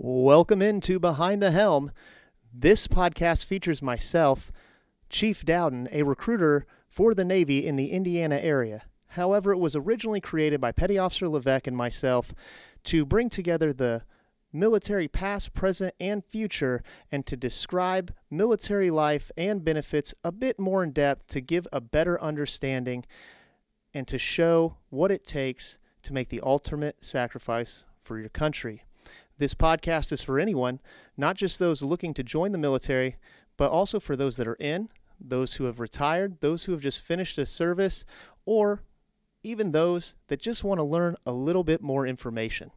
Welcome into Behind the Helm. This podcast features myself, Chief Dowden, a recruiter for the Navy in the Indiana area. However, it was originally created by Petty Officer Levesque and myself to bring together the military past, present, and future and to describe military life and benefits a bit more in depth to give a better understanding and to show what it takes to make the ultimate sacrifice for your country. This podcast is for anyone, not just those looking to join the military, but also for those that are in, those who have retired, those who have just finished a service, or even those that just want to learn a little bit more information.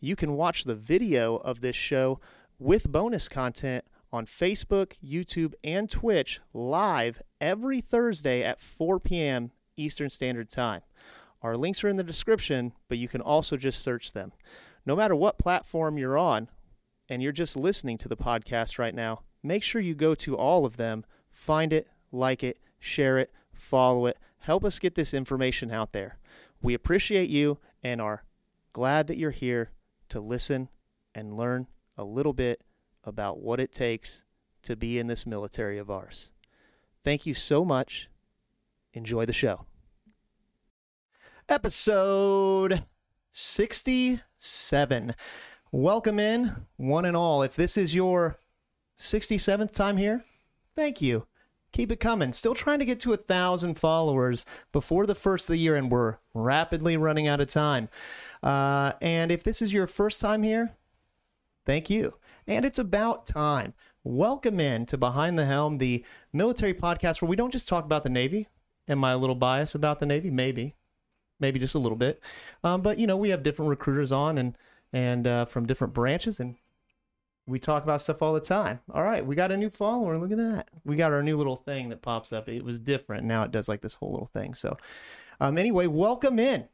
You can watch the video of this show with bonus content on Facebook, YouTube, and Twitch live every Thursday at 4 p.m. Eastern Standard Time. Our links are in the description, but you can also just search them. No matter what platform you're on, and you're just listening to the podcast right now, make sure you go to all of them, find it, like it, share it, follow it. Help us get this information out there. We appreciate you and are glad that you're here to listen and learn a little bit about what it takes to be in this military of ours. Thank you so much. Enjoy the show. Episode 67. Welcome in, one and all. If this is your 67th time here, thank you. Keep it coming. Still trying to get to a thousand followers before the first of the year, and we're rapidly running out of time. Uh, and if this is your first time here, thank you. And it's about time. Welcome in to Behind the Helm, the military podcast where we don't just talk about the Navy. Am I a little biased about the Navy? Maybe maybe just a little bit. Um, but you know, we have different recruiters on and and uh, from different branches, and we talk about stuff all the time. All right, we got a new follower. Look at that. We got our new little thing that pops up. It was different. Now it does like this whole little thing. So, um, anyway, welcome in.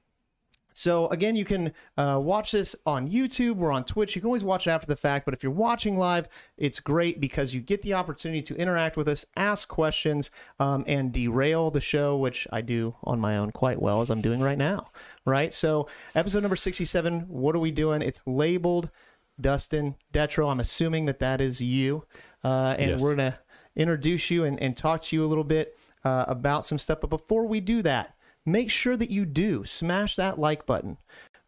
So again, you can uh, watch this on YouTube. We're on Twitch. You can always watch after the fact, but if you're watching live, it's great because you get the opportunity to interact with us, ask questions, um, and derail the show, which I do on my own quite well as I'm doing right now. Right. So episode number 67. What are we doing? It's labeled Dustin Detro. I'm assuming that that is you, uh, and Yes. we're gonna introduce you and, and talk to you a little bit uh, about some stuff. But before we do that, make sure that you do smash that like button.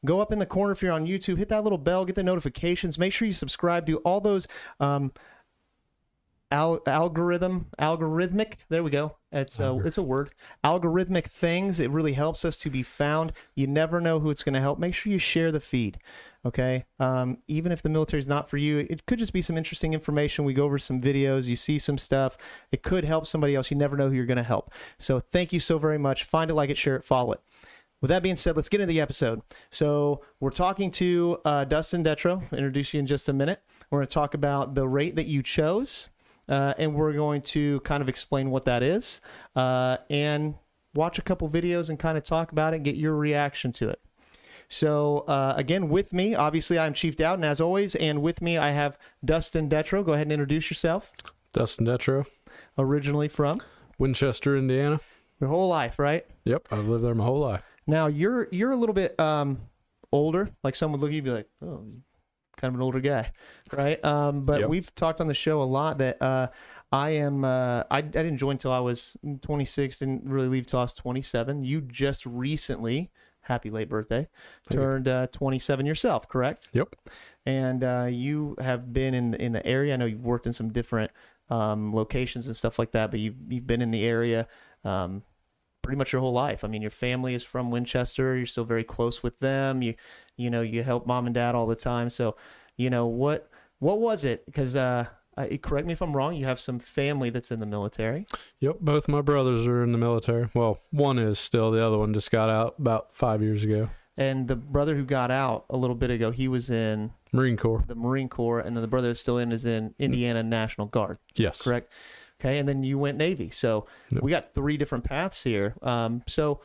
Go up in the corner if you're on YouTube, hit that little bell, get the notifications. Make sure you subscribe. Do all those um, al- algorithm, algorithmic. There we go. It's a, it's a word. Algorithmic things. It really helps us to be found. You never know who it's going to help. Make sure you share the feed. Okay. Um, even if the military is not for you, it could just be some interesting information. We go over some videos. You see some stuff. It could help somebody else. You never know who you're going to help. So thank you so very much. Find it, like it, share it, follow it. With that being said, let's get into the episode. So we're talking to uh, Dustin Detro. Introduce you in just a minute. We're going to talk about the rate that you chose, uh, and we're going to kind of explain what that is, uh, and watch a couple videos and kind of talk about it and get your reaction to it. So uh, again, with me, obviously, I'm Chief Dowden as always, and with me I have Dustin Detro. Go ahead and introduce yourself. Dustin Detro, Originally from Winchester, Indiana. your whole life, right? Yep, I've lived there my whole life. Now you're you're a little bit um, older. Like someone would look at you and be like, oh, kind of an older guy, right? Um, but Yep. we've talked on the show a lot that uh, I am. Uh, I I didn't join till I was 26. Didn't really leave till I was 27. You just recently, happy late birthday, Thank turned uh, 27 yourself, correct? Yep. And uh, you have been in in the area. I know you've worked in some different um, locations and stuff like that, but you've you've been in the area. Um, pretty much your whole life. I mean, your family is from Winchester. You're still very close with them. You, you know, you help mom and dad all the time. So, you know, what, what was it? Because, uh, correct me if I'm wrong. You have some family that's in the military. Yep, both my brothers are in the military. Well, one is still, the other one just got out about five years ago. And the brother who got out a little bit ago, he was in Marine Corps. the Marine Corps. And then the brother that's still in is in Indiana National Guard. Yes. correct? Okay, and then you went Navy. So Yep. we got three different paths here. Um, so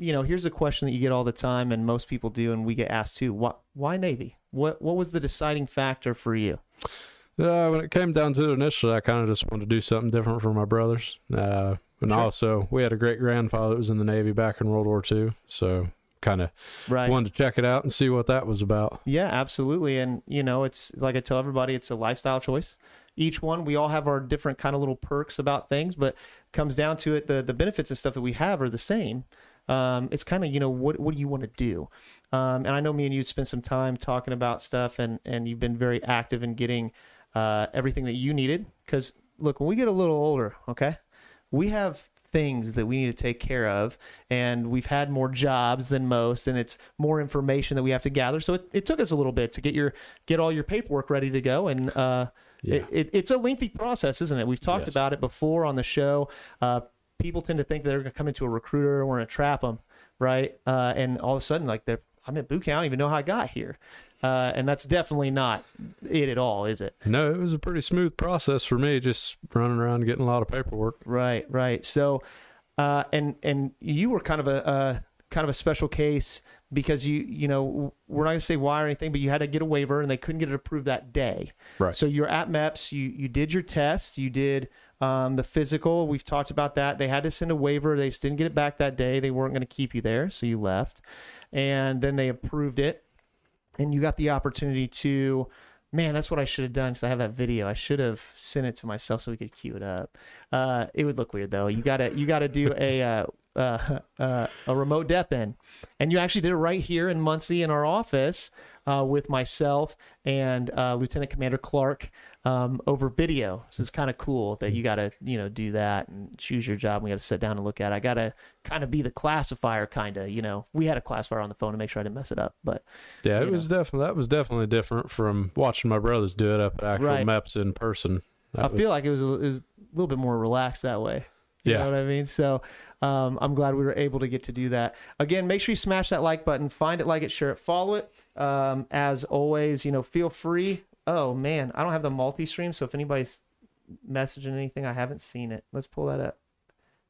you know, here's a question that you get all the time, and most people do, and we get asked too. Why, why Navy? What What was the deciding factor for you? Uh, when it came down to it initially, I kind of just wanted to do something different for my brothers. Uh, and Sure. also, we had a great grandfather that was in the Navy back in World War II. So kind of Right. wanted to check it out and see what that was about. Yeah, absolutely. And you know, it's like I tell everybody, it's a lifestyle choice. Each one, we all have our different kind of little perks about things, but comes down to it, the the benefits and stuff that we have are the same. Um, it's kind of you know what what do you want to do? Um, and I know me and you spent some time talking about stuff, and and you've been very active in getting uh, everything that you needed. Because look, when we get a little older, okay, we have things that we need to take care of and we've had more jobs than most and it's more information that we have to gather so it, it took us a little bit to get your get all your paperwork ready to go and uh Yeah. it, it, it's a lengthy process isn't it we've talked Yes. about it before on the show uh people tend to think they're going to come into a recruiter and we're going to trap them right uh and all of a sudden like they're i'm at boot camp i don't even know how i got here uh and that's definitely not it at all is it No, it was a pretty smooth process for me, just running around getting a lot of paperwork. Right, right. So, uh, and and you were kind of a, a kind of a special case because you you know we're not going to say why or anything, but you had to get a waiver and they couldn't get it approved that day. Right. So you're at MEPS. You you did your test. You did um, the physical. We've talked about that. They had to send a waiver. They just didn't get it back that day. They weren't going to keep you there, so you left, and then they approved it, and you got the opportunity to. Man, that's what I should have done because I have that video. I should have sent it to myself so we could cue it up. Uh, it would look weird though. You gotta you gotta do a uh, uh, uh, a remote dep in, and you actually did it right here in Muncie in our office uh, with myself and uh, Lieutenant Commander Clark um, over video. So it's kind of cool that you gotta you know do that and choose your job. And we got to sit down and look at. it. I gotta kind of be the classifier, kind of. You know, we had a classifier on the phone to make sure I didn't mess it up, but Yeah, it was definitely that was definitely different from watching my brothers do it up at actual Right. MEPS in person. That I was- feel like it was, a, it was a little bit more relaxed that way. You Yeah. know what I mean? So um, I'm glad we were able to get to do that. Again, make sure you smash that like button, find it, like it, share it, follow it. Um, as always, you know, feel free. Oh man, I don't have the multi stream, so if anybody's messaging anything, I haven't seen it. Let's pull that up.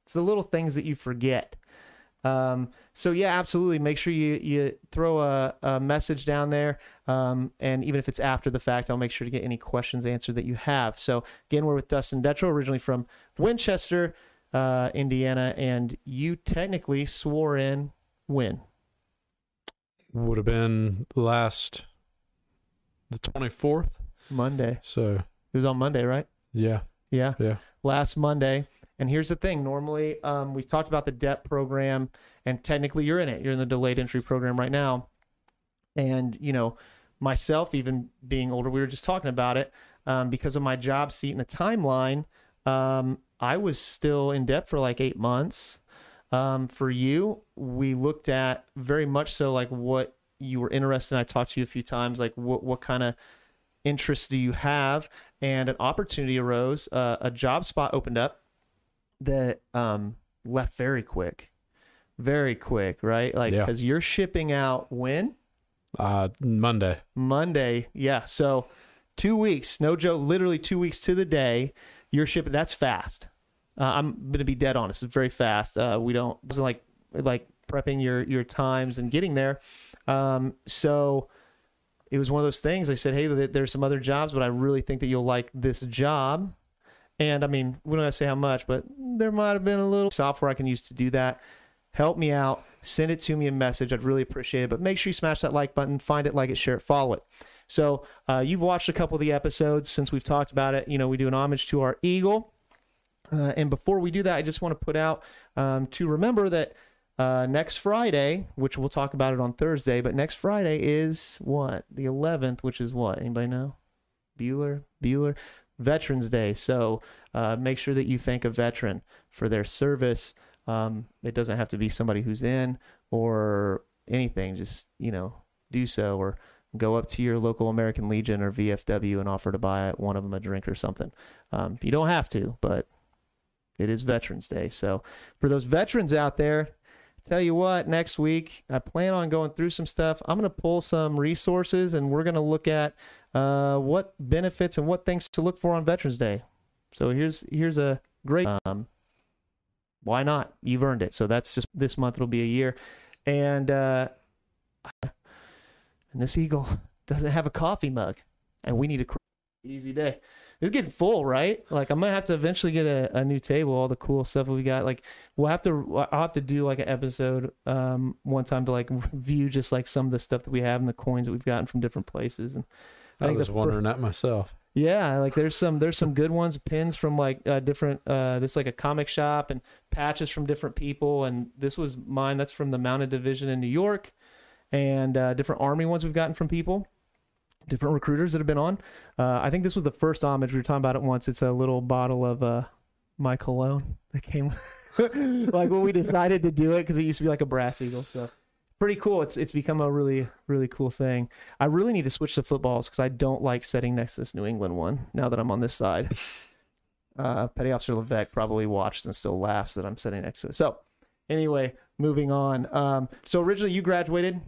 It's the little things that you forget. Um, so yeah, absolutely. Make sure you you throw a, a message down there, um, and even if it's after the fact, I'll make sure to get any questions answered that you have. So again, we're with Dustin Detro, originally from Winchester, uh, Indiana, and you technically swore in when? would have been last the 24th. Monday. So, It was on Monday, right? yeah. Yeah. Yeah. Last Monday. And here's the thing. Normally, um, we've talked about the DEP program, and technically you're in it. You're in the delayed entry program right now. And, you know, myself, even being older, we were just talking about it. Um, because of my job seat and the timeline, um, I was still in DEP for like eight months. Um, for you, we looked at very much so like what you were interested in. I talked to you a few times, like what, what kind of interests do you have? And an opportunity arose. Uh, a job spot opened up that um, left very quick, very quick, right? Like Yeah. because you're shipping out when Uh, Monday. Monday, yeah. So two weeks, no joke, literally two weeks to the day. You're shipping. That's fast. Uh, I'm gonna be dead honest. It's very fast. Uh, we don't wasn't like like prepping your your times and getting there. Um, so it was one of those things. I said, hey, there's some other jobs, but I really think that you'll like this job. And I mean, we don't have to say how much, but there might have been a little software I can use to do that. Help me out. Send it to me a message. I'd really appreciate it. But make sure you smash that like button, find it, like it, share it, follow it. So uh, you've watched a couple of the episodes since we've talked about it. You know, we do an homage to our eagle. Uh, and before we do that, I just want to put out um, to remember that uh, next Friday, which we'll talk about it on Thursday, but next Friday is what? The 11th, which is what? Anybody know? Bueller? Bueller? Veterans Day. So uh, make sure that you thank a veteran for their service. Um, it doesn't have to be somebody who's in or anything. Just, you know, do so or go up to your local American Legion or VFW and offer to buy one of them a drink or something. Um, you don't have to, but it is Veterans Day. So for those veterans out there, tell you what, next week I plan on going through some stuff. I'm going to pull some resources and we're going to look at uh, what benefits and what things to look for on Veterans Day. So here's here's a great um, why not? You've earned it. So that's just this month. It'll be a year, and uh, and this eagle doesn't have a coffee mug, and we need a cr- easy day. it's getting full, right? Like I'm gonna have to eventually get a, a new table. All the cool stuff we got. Like we'll have to. I'll have to do like an episode um one time to like review just like some of the stuff that we have and the coins that we've gotten from different places. And I, think was fir- wondering that myself. yeah, like there's some there's some good ones, pins from like uh, different uh this like a comic shop and patches from different people and this was mine that's from the Mounted Division in New York and uh, different army ones we've gotten from people, different recruiters that have been on. Uh, I think this was the first homage we were talking about it once. It's a little bottle of uh my cologne that came like when we decided to do it because it used to be like a brass eagle. So pretty cool. It's it's become a really really cool thing. I really need to switch to footballs because I don't like sitting next to this New England one. Now that I'm on this side, uh, Petty Officer Levesque probably watches and still laughs that I'm sitting next to it. So anyway, moving on. Um, so originally you graduated.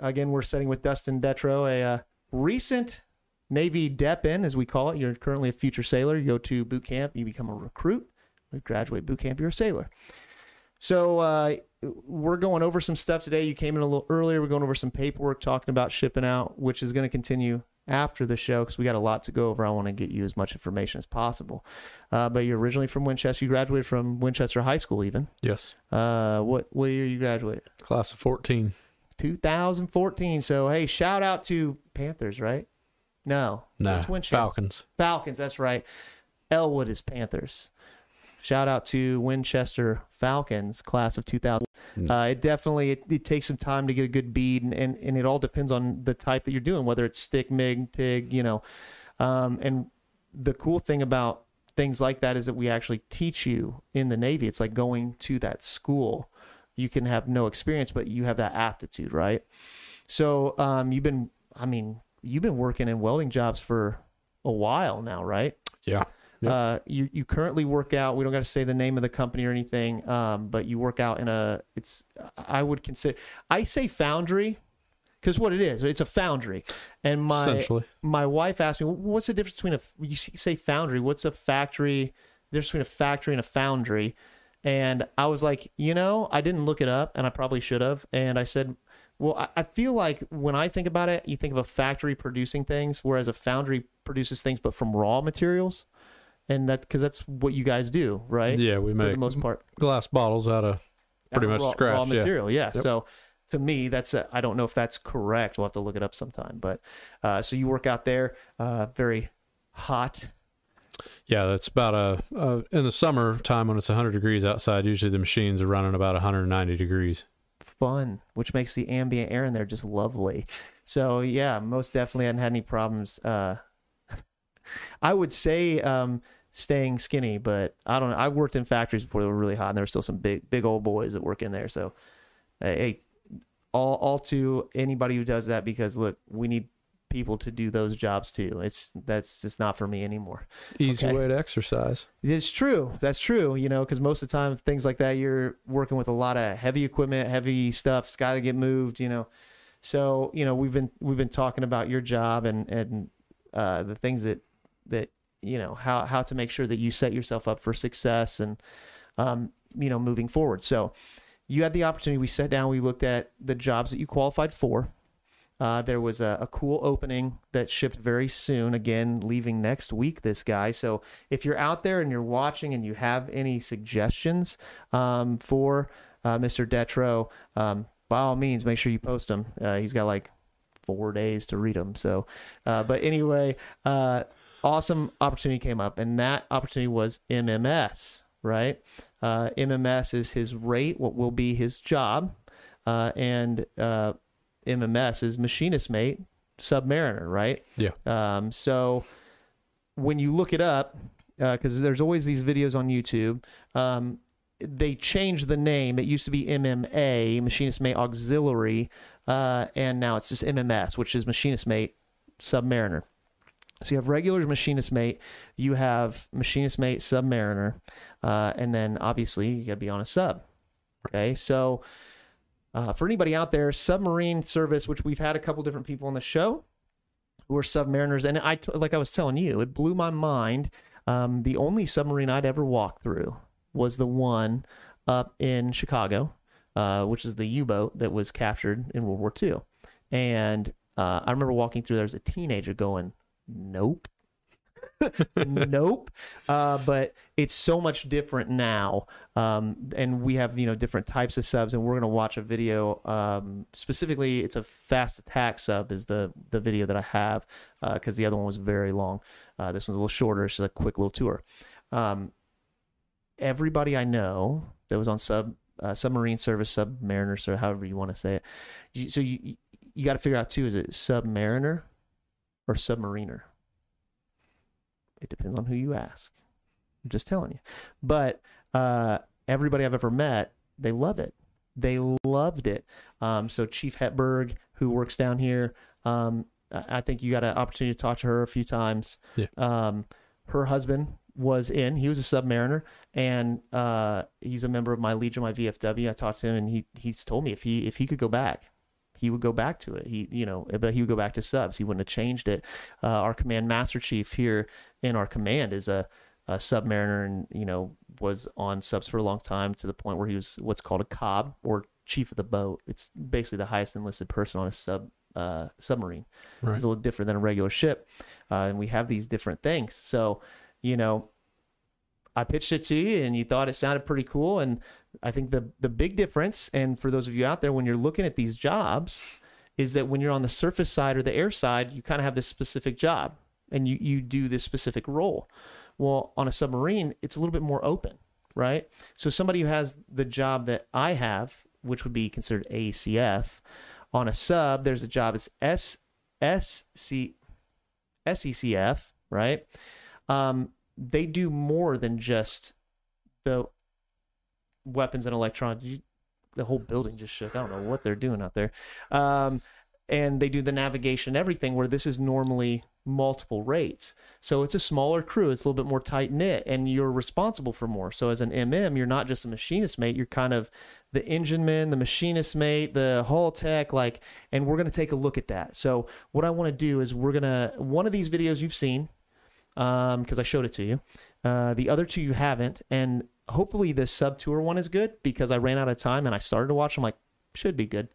Again, we're sitting with Dustin Detro, a uh, recent Navy DEP-in, as we call it. You're currently a future sailor. You go to boot camp, you become a recruit. You graduate boot camp, you're a sailor. So uh, we're going over some stuff today. You came in a little earlier. We're going over some paperwork, talking about shipping out, which is going to continue after the show because we got a lot to go over. I want to get you as much information as possible. Uh, but you're originally from Winchester. You graduated from Winchester High School, even. Yes. Uh, what what year you graduated? Class of 14. 2014. So hey, shout out to Panthers, right? No, no, Winchester. Falcons. Falcons. That's right. Elwood is Panthers. Shout out to Winchester Falcons, class of 2000. Mm. Uh, it definitely it, it takes some time to get a good bead, and, and and it all depends on the type that you're doing, whether it's stick, mig, tig, you know. Um, and the cool thing about things like that is that we actually teach you in the Navy. It's like going to that school. You can have no experience, but you have that aptitude, right? So um, you've been, I mean, you've been working in welding jobs for a while now, right? Yeah. Uh, you you currently work out. We don't got to say the name of the company or anything, um, but you work out in a. It's I would consider. I say foundry, because what it is, it's a foundry. And my my wife asked me, "What's the difference between a you say foundry? What's a factory? There's between a factory and a foundry." And I was like, you know, I didn't look it up, and I probably should have. And I said, well, I, I feel like when I think about it, you think of a factory producing things, whereas a foundry produces things, but from raw materials, and that because that's what you guys do, right? Yeah, we For make the most part, glass bottles out of pretty out much raw, scratch. raw yeah. material. Yeah. Yep. So to me, that's I don't know if that's correct. We'll have to look it up sometime. But uh, so you work out there, uh, very hot. Yeah, that's about a, uh in the summer time when it's 100 degrees outside. Usually the machines are running about 190 degrees. fun, which makes the ambient air in there just lovely. So yeah, most definitely I hadn't had any problems. Uh, I would say um, staying skinny, but I don't know. I've worked in factories before they were really hot, and there were still some big, big old boys that work in there. So, hey, all, all to anybody who does that because look, we need people to do those jobs too. It's that's just not for me anymore. Easy Okay. way to exercise. It's true. That's true. You know, because most of the time, things like that, you're working with a lot of heavy equipment, heavy stuff. It's got to get moved. You know, so you know we've been we've been talking about your job and and uh, the things that that you know how how to make sure that you set yourself up for success and um, you know moving forward. So you had the opportunity. We sat down. We looked at the jobs that you qualified for. Uh, there was a, a cool opening that shipped very soon. Again, leaving next week. This guy. So if you're out there and you're watching and you have any suggestions um, for uh, Mr. Detro, um, by all means, make sure you post them. Uh, he's got like four days to read them. So, uh, but anyway, uh, awesome opportunity came up, and that opportunity was MMS. Right, uh, MMS is his rate. What will be his job, and MMS is machinist mate, submariner. Right. Yeah. Um, so when you look it up, because there's always these videos on YouTube, um, they changed the name. It used to be MMA, Machinist Mate Auxiliary, uh, and now it's just MMS, which is Machinist Mate Submariner. So you have regular Machinist Mate, you have Machinist Mate Submariner, uh, and then obviously you got to be on a sub. Okay, so uh, for anybody out there, submarine service, which we've had a couple different people on the show who are submariners, and I, like I was telling you, it blew my mind. Um, the only submarine I'd ever walked through was the one up in Chicago, uh, which is the U-boat that was captured in World War II. And uh, I remember walking through there as a teenager, going, "Nope." Nope. Uh, but it's so much different now, um, and we have you know different types of subs, and we're gonna watch a video. Um, specifically, it's a fast attack sub is the the video that I have because uh, the other one was very long. Uh, this one's a little shorter. It's just a quick little tour. Um, everybody I know that was on sub uh, submarine service, submariner, or however you want to say it. So you you got to figure out too: is it submariner or submariner? It depends on who you ask. I'm just telling you. But uh, everybody I've ever met, they love it. They loved it. Um, so Chief Hetberg, who works down here, um, I think you got an opportunity to talk to her a few times. Yeah. Um, her husband was in. He was a submariner, and uh, he's a member of my Legion, my VFW. I talked to him, and he he's told me if he if he could go back, he would go back to it. He you know, but he would go back to subs. He wouldn't have changed it. Uh, our command master chief here in our command is a, a submariner, and you know was on subs for a long time to the point where he was what's called a cob or chief of the boat. It's basically the highest enlisted person on a sub uh, submarine. Right. It's a little different than a regular ship, uh, and we have these different things. So you know, I pitched it to you and you thought it sounded pretty cool. And I think the the big difference, and for those of you out there, when you're looking at these jobs, is that when you're on the surface side or the air side, you kind of have this specific job and you, you do this specific role. Well, on a submarine, it's a little bit more open, right? So somebody who has the job that I have, which would be considered ACF, on a sub, there's a job as S S C SECF, right? Um, they do more than just the weapons and electronics. You, the whole building just shook. I don't know what they're doing out there. Um, and they do the navigation, everything, where this is normally multiple rates. So it's a smaller crew. It's a little bit more tight knit, and you're responsible for more. So as an MM, you're not just a machinist mate. You're kind of the engine man, the machinist mate, the hull tech, like. And we're gonna take a look at that. So what I want to do is we're gonna one of these videos you've seen because I showed it to you. Uh, the other two you haven't, and hopefully this sub tour one is good because I ran out of time and I started to watch. I'm like, should be good.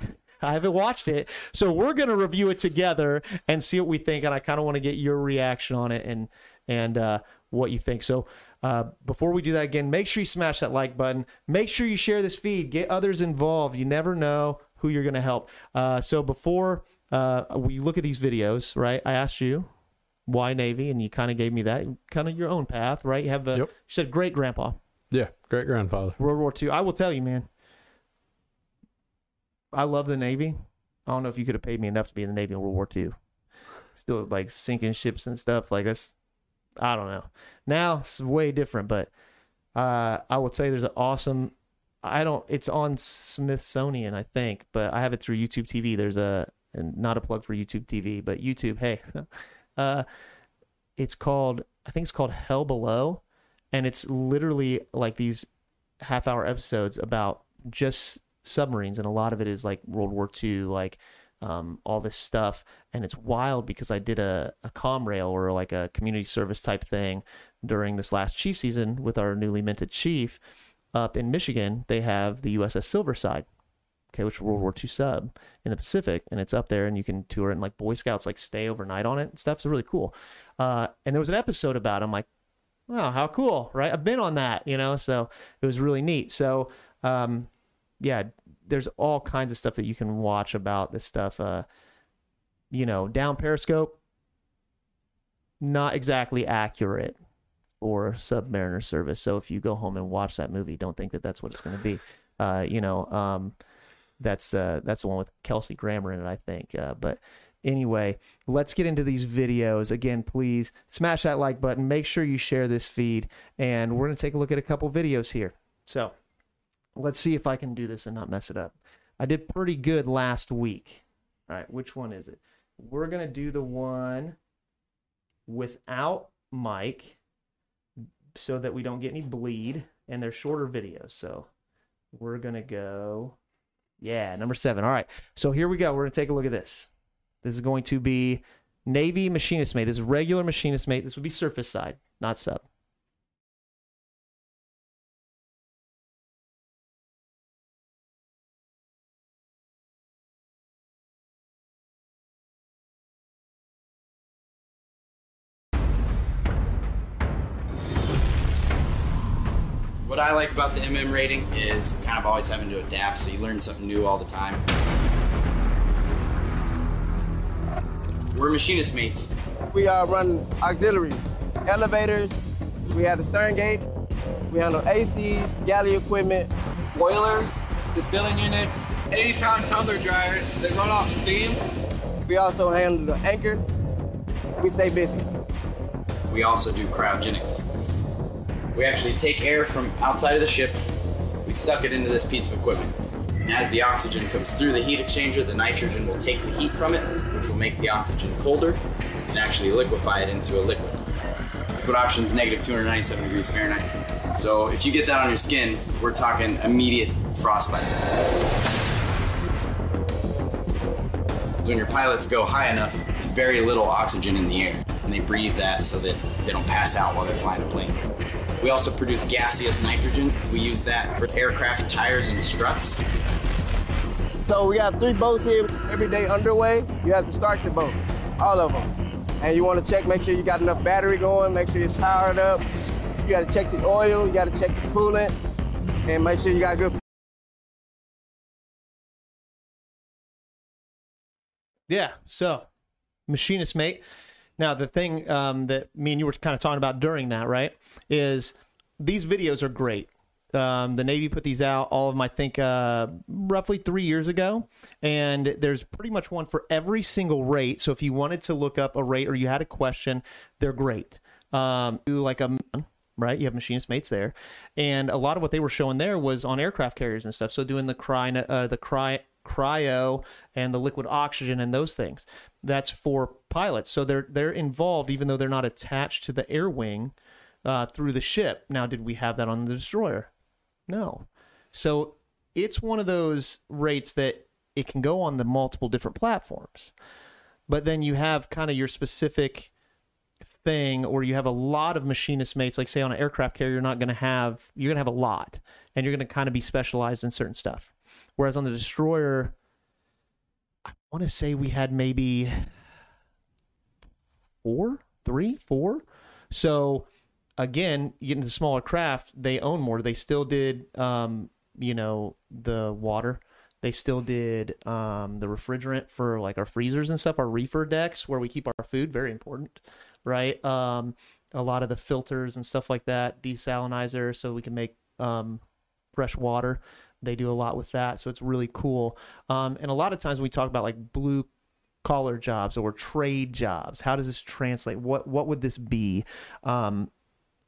I haven't watched it, so we're gonna review it together and see what we think. And I kind of want to get your reaction on it and and uh, what you think. So. Uh, before we do that again, make sure you smash that like button. Make sure you share this feed. Get others involved. You never know who you're going to help. Uh, so before uh, we look at these videos, right? I asked you why Navy, and you kind of gave me that kind of your own path, right? You have a Yep. you said great grandpa, Yeah, great grandfather. World War II. I will tell you, man. I love the Navy. I don't know if you could have paid me enough to be in the Navy in World War II. Still like sinking ships and stuff like that's. I don't know. Now it's way different, but uh, I would say there's an awesome. I don't. It's on Smithsonian, I think, but I have it through YouTube TV. There's a and not a plug for YouTube TV, but YouTube. Hey, uh, it's called. I think it's called Hell Below, and it's literally like these half-hour episodes about just submarines, and a lot of it is like World War II, like um, all this stuff, and it's wild because I did a a COMREL or like a community service type thing during this last chief season with our newly minted chief up in Michigan. They have the USS Silverside, okay, which World War II sub in the Pacific, and it's up there, and you can tour it, and like Boy Scouts like stay overnight on it and stuff. It's really cool. Uh, and there was an episode about. It. I'm like, wow, how cool, right? I've been on that, you know, so it was really neat. So, um, yeah, there's all kinds of stuff that you can watch about this stuff. Uh, you know, down Periscope, not exactly accurate for Submariner service. So if you go home and watch that movie, don't think that that's what it's going to be. Uh, you know, um, that's uh, that's the one with Kelsey Grammer in it, I think. Uh, but anyway, let's get into these videos. Again, please smash that like button. Make sure you share this feed, and we're to take a look at a couple videos here. So let's see if I can do this and not mess it up. I did pretty good last week. All right, which one is it? We're to do the one without mic so that we don't get any bleed, and they're shorter videos. So we're to go, yeah, number seven. All right, so here we go. We're going to take a look at this. This is going to be Navy machinist mate. This is regular machinist mate. This would be surface side, not sub. I like about the MM rating is kind of always having to adapt, so you learn something new all the time. We're machinist mates. We uh, run auxiliaries, elevators, we have the stern gate, we handle ACs, galley equipment, boilers, distilling units, 80 pound tumbler dryers that run off steam. We also handle the anchor. We stay busy. We also do cryogenics. We actually take air from outside of the ship, we suck it into this piece of equipment. And as the oxygen comes through the heat exchanger, the nitrogen will take the heat from it, which will make the oxygen colder and actually liquefy it into a liquid. Liquid oxygen is negative 297 degrees Fahrenheit. So if you get that on your skin, we're talking immediate frostbite. When your pilots go high enough, there's very little oxygen in the air, and they breathe that so that they don't pass out while they're flying a plane. We also produce gaseous nitrogen. We use that for aircraft tires and struts. So we have three boats here. Every day underway, you have to start the boats, all of them. And you want to check, make sure you got enough battery going, make sure it's powered up. You got to check the oil, you got to check the coolant, and make sure you got good. Yeah. So, machinist mate. Now, the thing um, that me and you were kind of talking about during that, right, is these videos are great. Um, the Navy put these out, all of them, I think, uh, roughly three years ago. And there's pretty much one for every single rate. So if you wanted to look up a rate or you had a question, they're great. Um, do like a right? You have machinist mates there, and a lot of what they were showing there was on aircraft carriers and stuff. So doing the cry, uh, the cry, cryo, and the liquid oxygen and those things. That's for pilots. So they're they're involved, even though they're not attached to the air wing uh, through the ship. Now, did we have that on the destroyer? No. So it's one of those rates that it can go on the multiple different platforms, but then you have kind of your specific thing or you have a lot of machinist mates like say on an aircraft carrier you're not going to have you're going to have a lot and you're going to kind of be specialized in certain stuff whereas on the destroyer i want to say we had maybe four three four so again you get into smaller craft they own more they still did um you know the water they still did um, the refrigerant for like our freezers and stuff, our reefer decks where we keep our food, very important right? Um, a lot of the filters and stuff like that, desalinizer, so we can make um, fresh water. They do a lot with that, so it's really cool. Um, and a lot of times we talk about like blue collar jobs or trade jobs. How does this translate? What what would this be? Um,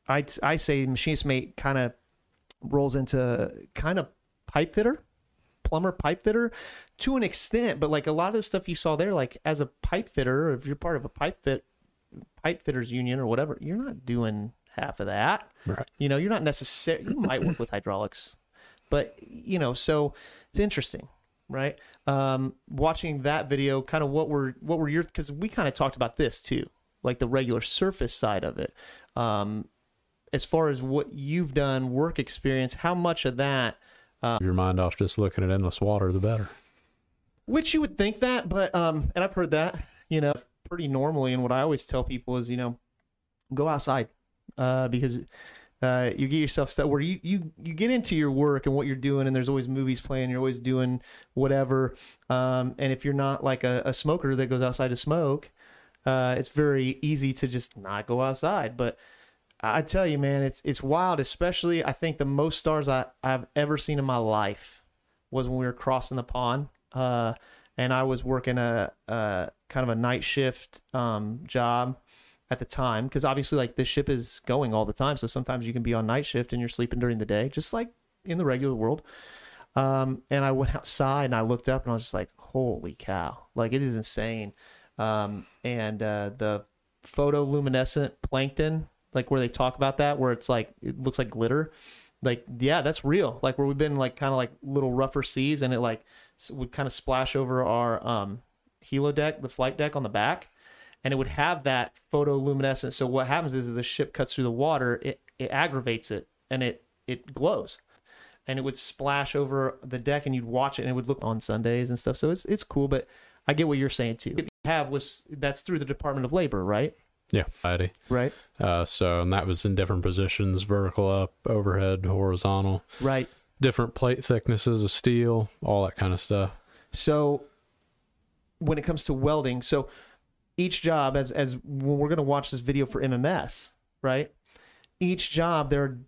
I I say machinist mate kind of rolls into kind of pipe fitter plumber pipe fitter to an extent but like a lot of the stuff you saw there like as a pipe fitter if you're part of a pipe fit pipe fitters union or whatever, you're not doing half of that. Right. You know, you're not necessarily, you might work with hydraulics, but, you know, so it's interesting, right? Um, watching that video, kind of what were, what were your, because we kind of talked about this too, like the regular surface side of it. Um, as far as what you've done, work experience, how much of that, uh, your mind off just looking at endless water, the better. Which you would think that, but um, and I've heard that, you know, pretty normally. And what I always tell people is, you know, go outside uh, because uh, you get yourself stuff where you, you you get into your work and what you're doing, and there's always movies playing. You're always doing whatever. Um, and if you're not like a, a, smoker that goes outside to smoke, uh, it's very easy to just not go outside. But I tell you, man, it's it's wild. Especially, I think the most stars I, I've ever seen in my life was when we were crossing the pond. Uh, and I was working a, a kind of a night shift um, job at the time because obviously like this ship is going all the time. So sometimes you can be on night shift and you're sleeping during the day just like in the regular world. Um, and i went outside and i looked up and i was just like holy cow. Like it is insane. Um, and uh, the photoluminescent plankton like where they talk about that where it's like it looks like glitter. Like yeah that's real. Like where we've been like kind of like little rougher seas and it like would kind of splash over our um, helo deck, the flight deck on the back, and it would have that photoluminescence. So what happens is the ship cuts through the water, it, it aggravates it and it it glows, and it would splash over the deck, and you'd watch it, and it would look on Sundays and stuff. So it's it's cool, but I get what you're saying too. What have was that's through the Department of Labor, right? Yeah, variety. right? Uh, so and that was in different positions: vertical up, overhead, horizontal, Right. different plate thicknesses of steel, all that kind of stuff. So when it comes to welding, so each job as as we're going to watch this video for MMS, right? Each job there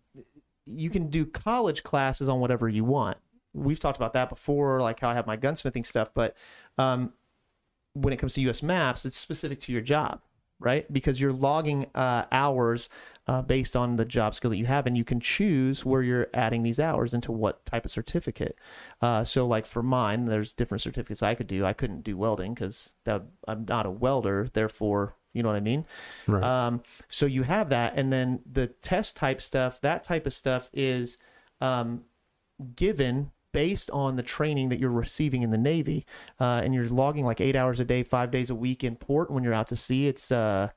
you can do college classes on whatever you want. We've talked about that before, like how I have my gunsmithing stuff, but um, when it comes to US maps, it's specific to your job, right? Because you're logging uh, hours uh, based on the job skill that you have, and you can choose where you're adding these hours into what type of certificate. Uh, so, like for mine, there's different certificates I could do. I couldn't do welding because I'm not a welder, therefore, you know what I mean. Right. Um, so you have that, and then the test type stuff, that type of stuff is um, given based on the training that you're receiving in the Navy, uh, and you're logging like eight hours a day, five days a week in port when you're out to sea. It's uh,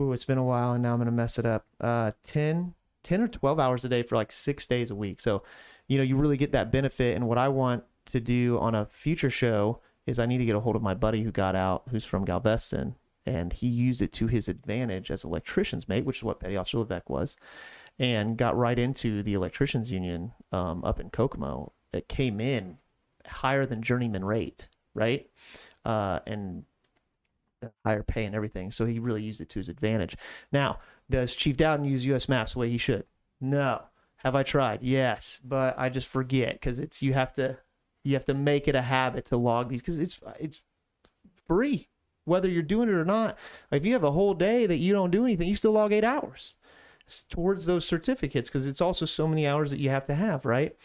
ooh, it's been a while, and now I'm gonna mess it up. Uh, 10, 10 or twelve hours a day for like six days a week. So, you know, you really get that benefit. And what I want to do on a future show is I need to get a hold of my buddy who got out, who's from Galveston, and he used it to his advantage as electrician's mate, which is what Petty Officer Levesque was, and got right into the electricians union um, up in Kokomo. It came in higher than journeyman rate, right? Uh, and higher pay and everything. So he really used it to his advantage. Now, does Chief Dowden use U.S. maps the way he should? No. Have I tried? Yes, but I just forget because it's you have to you have to make it a habit to log these because it's it's free whether you're doing it or not. If you have a whole day that you don't do anything, you still log eight hours towards those certificates because it's also so many hours that you have to have, right?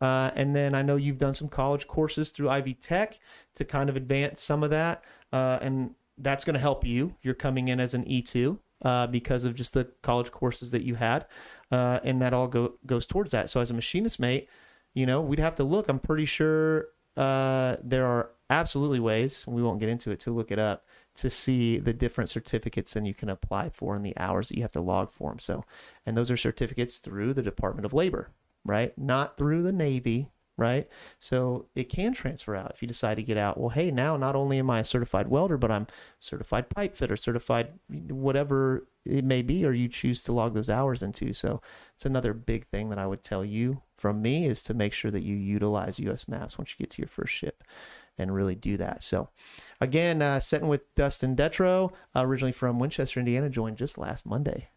Uh, and then I know you've done some college courses through Ivy Tech to kind of advance some of that, uh, and that's going to help you. You're coming in as an E2 uh, because of just the college courses that you had, uh, and that all go, goes towards that. So as a machinist mate, you know we'd have to look. I'm pretty sure uh, there are absolutely ways. We won't get into it to look it up to see the different certificates and you can apply for and the hours that you have to log for them. So, and those are certificates through the Department of Labor, right? Not through the Navy, right? So it can transfer out if you decide to get out. Well, hey, now not only am I a certified welder, but I'm certified pipe fitter, certified whatever it may be, or you choose to log those hours into. So it's another big thing that I would tell you from me is to make sure that you utilize US maps once you get to your first ship and really do that. So, again, uh, sitting with Dustin Detro, originally from Winchester, Indiana, joined just last Monday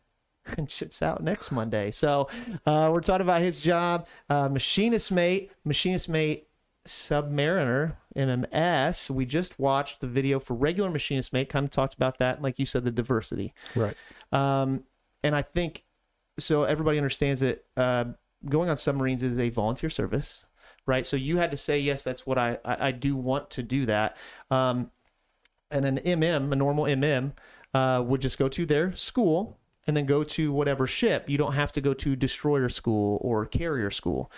and ships out next Monday. So, uh, we're talking about his job, uh, machinist mate, machinist mate, Submariner MMS. We just watched the video for regular machinist mate, kind of talked about that, like you said, the diversity. Right. Um, and I think so. Everybody understands that uh, going on submarines is a volunteer service, right? So you had to say yes. That's what I I, I do want to do that. Um, and an MM, a normal MM, uh, would just go to their school and then go to whatever ship. You don't have to go to destroyer school or carrier school.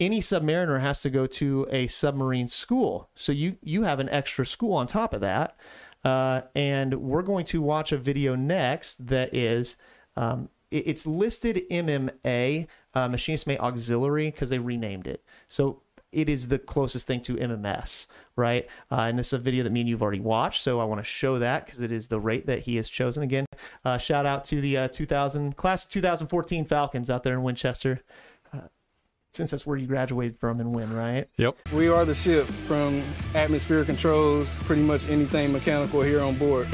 Any submariner has to go to a submarine school. So you you have an extra school on top of that. Uh, and we're going to watch a video next that is um, it- it's listed MMA uh, Machinist Mate Auxiliary because they renamed it. So it is the closest thing to MMS, right? Uh, and this is a video that me and you've already watched, so I want to show that because it is the rate that he has chosen. Again, uh, shout out to the uh, 2000 class 2014 Falcons out there in Winchester, uh, since that's where you graduated from and when, right? Yep. We are the ship from atmosphere controls, pretty much anything mechanical here on board.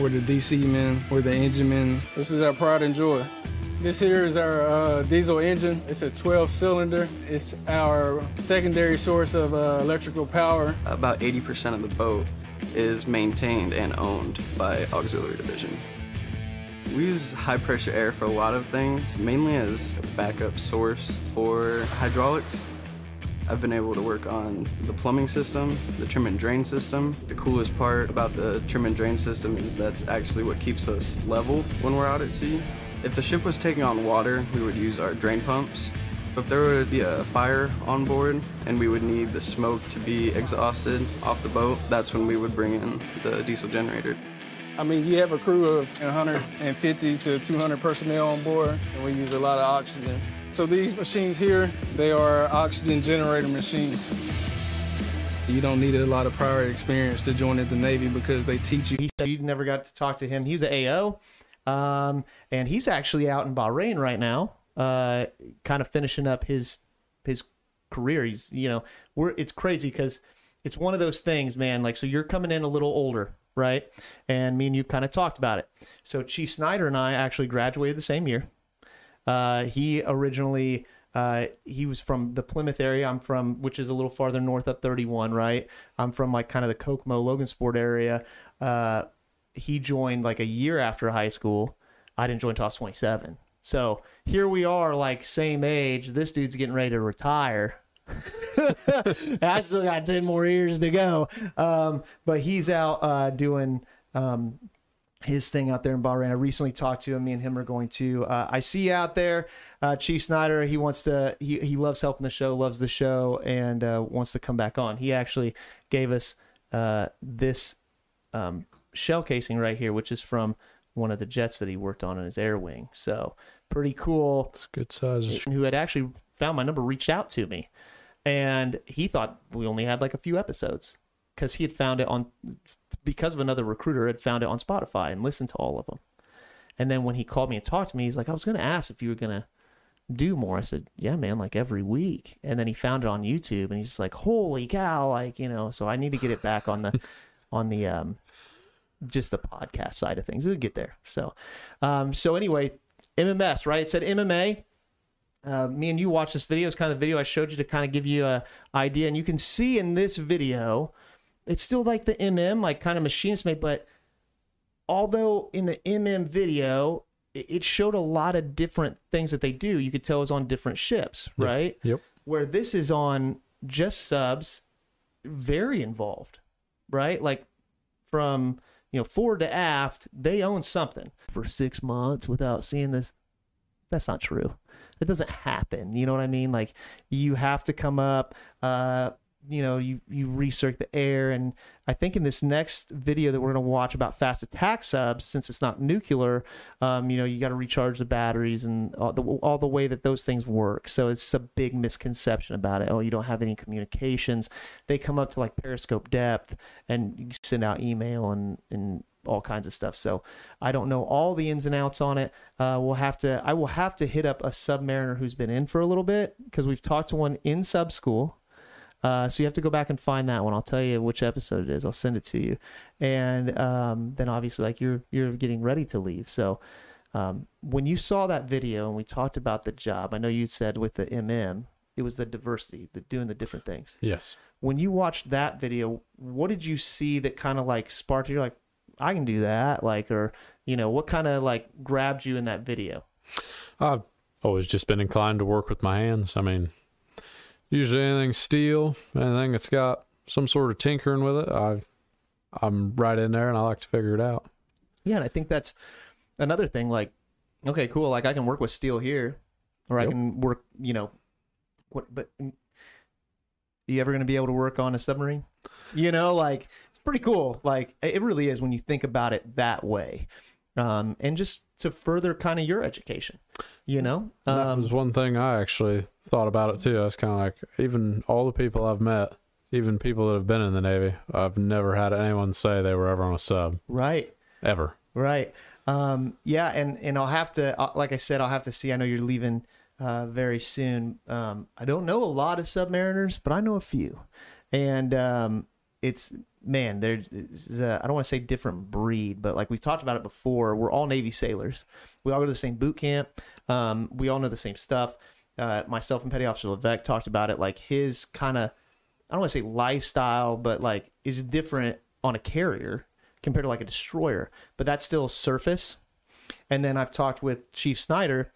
We're the DC men, we're the engine men. This is our pride and joy. This here is our uh, diesel engine. It's a 12 cylinder. It's our secondary source of uh, electrical power. About 80% of the boat is maintained and owned by Auxiliary Division. We use high pressure air for a lot of things, mainly as a backup source for hydraulics. I've been able to work on the plumbing system, the trim and drain system. The coolest part about the trim and drain system is that's actually what keeps us level when we're out at sea. If the ship was taking on water, we would use our drain pumps. If there would be a fire on board and we would need the smoke to be exhausted off the boat, that's when we would bring in the diesel generator. I mean, you have a crew of 150 to 200 personnel on board, and we use a lot of oxygen. So these machines here, they are oxygen generator machines. You don't need a lot of prior experience to join at the Navy because they teach you. He said you never got to talk to him. He's an AO, um, and he's actually out in Bahrain right now, uh, kind of finishing up his his career. He's you know we're it's crazy because it's one of those things, man. Like so, you're coming in a little older, right? And me and you've kind of talked about it. So Chief Snyder and I actually graduated the same year. Uh, he originally uh, he was from the Plymouth area. I'm from, which is a little farther north, up 31, right? I'm from like kind of the Kokomo, Logansport area. Uh, he joined like a year after high school. I didn't join until I was 27. So here we are, like same age. This dude's getting ready to retire. I still got 10 more years to go. Um, but he's out uh, doing um, his thing out there in Bahrain. I recently talked to him. Me and him are going to. Uh, I see out there, uh, Chief Snyder. He wants to. He he loves helping the show, loves the show, and uh, wants to come back on. He actually gave us uh, this um, shell casing right here, which is from one of the jets that he worked on in his air wing. So pretty cool. It's good size. Who had actually found my number reached out to me, and he thought we only had like a few episodes because he had found it on because of another recruiter had found it on Spotify and listened to all of them. And then when he called me and talked to me, he's like, I was going to ask if you were going to do more. I said, Yeah, man, like every week. And then he found it on YouTube and he's just like, Holy cow, like, you know, so I need to get it back on the on the um just the podcast side of things. It'll get there. So um so anyway, MMS, right? It said MMA. Uh, me and you watched this video. It's kind of the video I showed you to kind of give you a idea. And you can see in this video, it's still like the MM, like kind of machinist mate, but although in the MM video, it it showed a lot of different things that they do. You could tell it was on different ships, right? Yep. Where this is on just subs, very involved, right? Like from you know forward to aft, they own something for six months without seeing this. That's not true. It doesn't happen. You know what I mean? Like you have to come up. Uh, you know, you you recirc the air, and I think in this next video that we're going to watch about fast attack subs, since it's not nuclear, um, you know, you got to recharge the batteries and all the all the way that those things work. So it's a big misconception about it. Oh, you don't have any communications. They come up to like periscope depth, and you send out email and and all kinds of stuff. So I don't know all the ins and outs on it. Uh, we'll have to. I will have to hit up a submariner who's been in for a little bit because we've talked to one in sub school. Uh, so you have to go back and find that one. I'll tell you which episode it is. I'll send it to you, and um, then obviously like you're you're getting ready to leave. So um, when you saw that video and we talked about the job, I know you said with the MM, it was the diversity, the doing the different things. Yes. When you watched that video, what did you see that kind of like sparked you? Like, I can do that, like, or you know, what kind of like grabbed you in that video? I've always just been inclined to work with my hands. I mean, usually anything steel, anything that's got some sort of tinkering with it, I, I'm right in there and I like to figure it out. Yeah, and I think that's another thing. Like, okay, cool. Like I can work with steel here, or I can work. You know, what? But you ever going to be able to work on a submarine? You know, like it's pretty cool. Like it really is when you think about it that way, um, and just to further kind of your education. You know, that um, was one thing I actually thought about it too. I was kind of like, even all the people I've met, even people that have been in the Navy, I've never had anyone say they were ever on a sub, right. ever. Right. Um, yeah, and and I'll have to, uh, like I said, I'll have to see. I know you're leaving uh, very soon. Um, I don't know a lot of submariners, but I know a few, and um, it's man, there's I don't want to say different breed, but like we've talked about it before, we're all Navy sailors. We all go to the same boot camp. Um, we all know the same stuff. Uh, myself and Petty Officer Levesque talked about it. Like his kind of, I don't want to say lifestyle, but like is different on a carrier compared to like a destroyer, but that's still surface. And then I've talked with Chief Snyder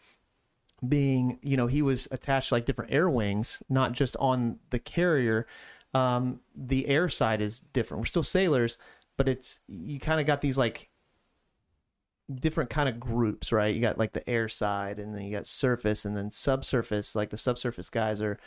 being, you know, he was attached to like different air wings, not just on the carrier. Um, the air side is different. We're still sailors, but it's you kind of got these like different kind of groups, right? You got like the air side and then you got surface and then subsurface, like the subsurface guys are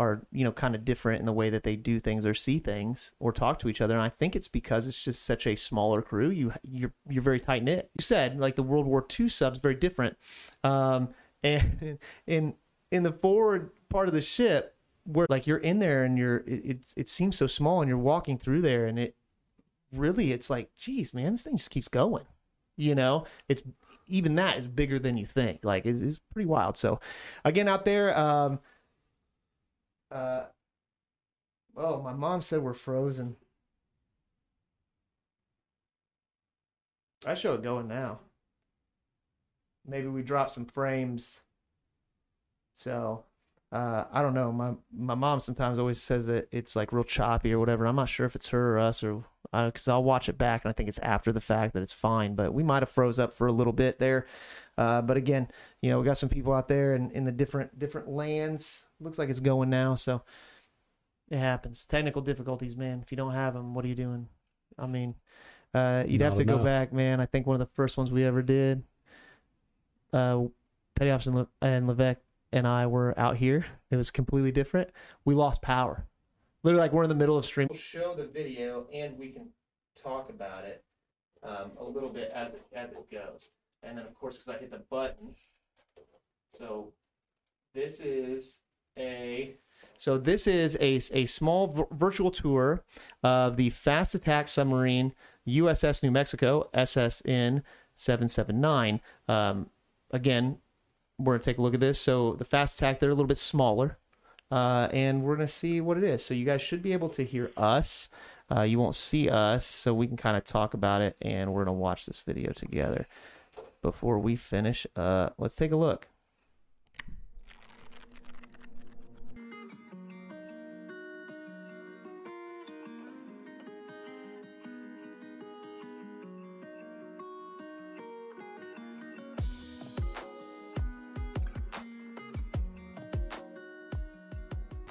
are, you know, kind of different in the way that they do things or see things or talk to each other. And I think it's because it's just such a smaller crew. You you're you're very tight knit. You said like the World War II subs very different. Um and in in the forward part of the ship, where like you're in there and you're it, it it seems so small and you're walking through there and it really it's like geez man this thing just keeps going you know it's even that is bigger than you think. Like it's, it's pretty wild. So again out there um uh oh my mom said we're frozen. I show it going now. Maybe we drop some frames. So uh, I don't know. My my mom sometimes always says that it's like real choppy or whatever. I'm not sure if it's her or us or because I'll watch it back and I think it's after the fact that it's fine. But we might have froze up for a little bit there. Uh, but again, you know, we got some people out there in, in the different different lands. Looks like it's going now, so it happens. Technical difficulties, man. If you don't have them, what are you doing? I mean, uh, you'd have Not to go back, man. I think one of the first ones we ever did. Uh, Petty Officer Le- and Levesque and I were out here. It was completely different. We lost power. Literally, like we're in the middle of stream. We'll show the video and we can talk about it um, a little bit as it as it goes. And then, of course, because I hit the button. So this is a so this is a, a small virtual tour of the fast attack submarine USS New Mexico SSN 779. Um, again, we're gonna take a look at this. So the fast attack, they're a little bit smaller, uh, and we're gonna see what it is. So you guys should be able to hear us. Uh, you won't see us, so we can kind of talk about it, and we're gonna watch this video together. Before we finish, uh, let's take a look.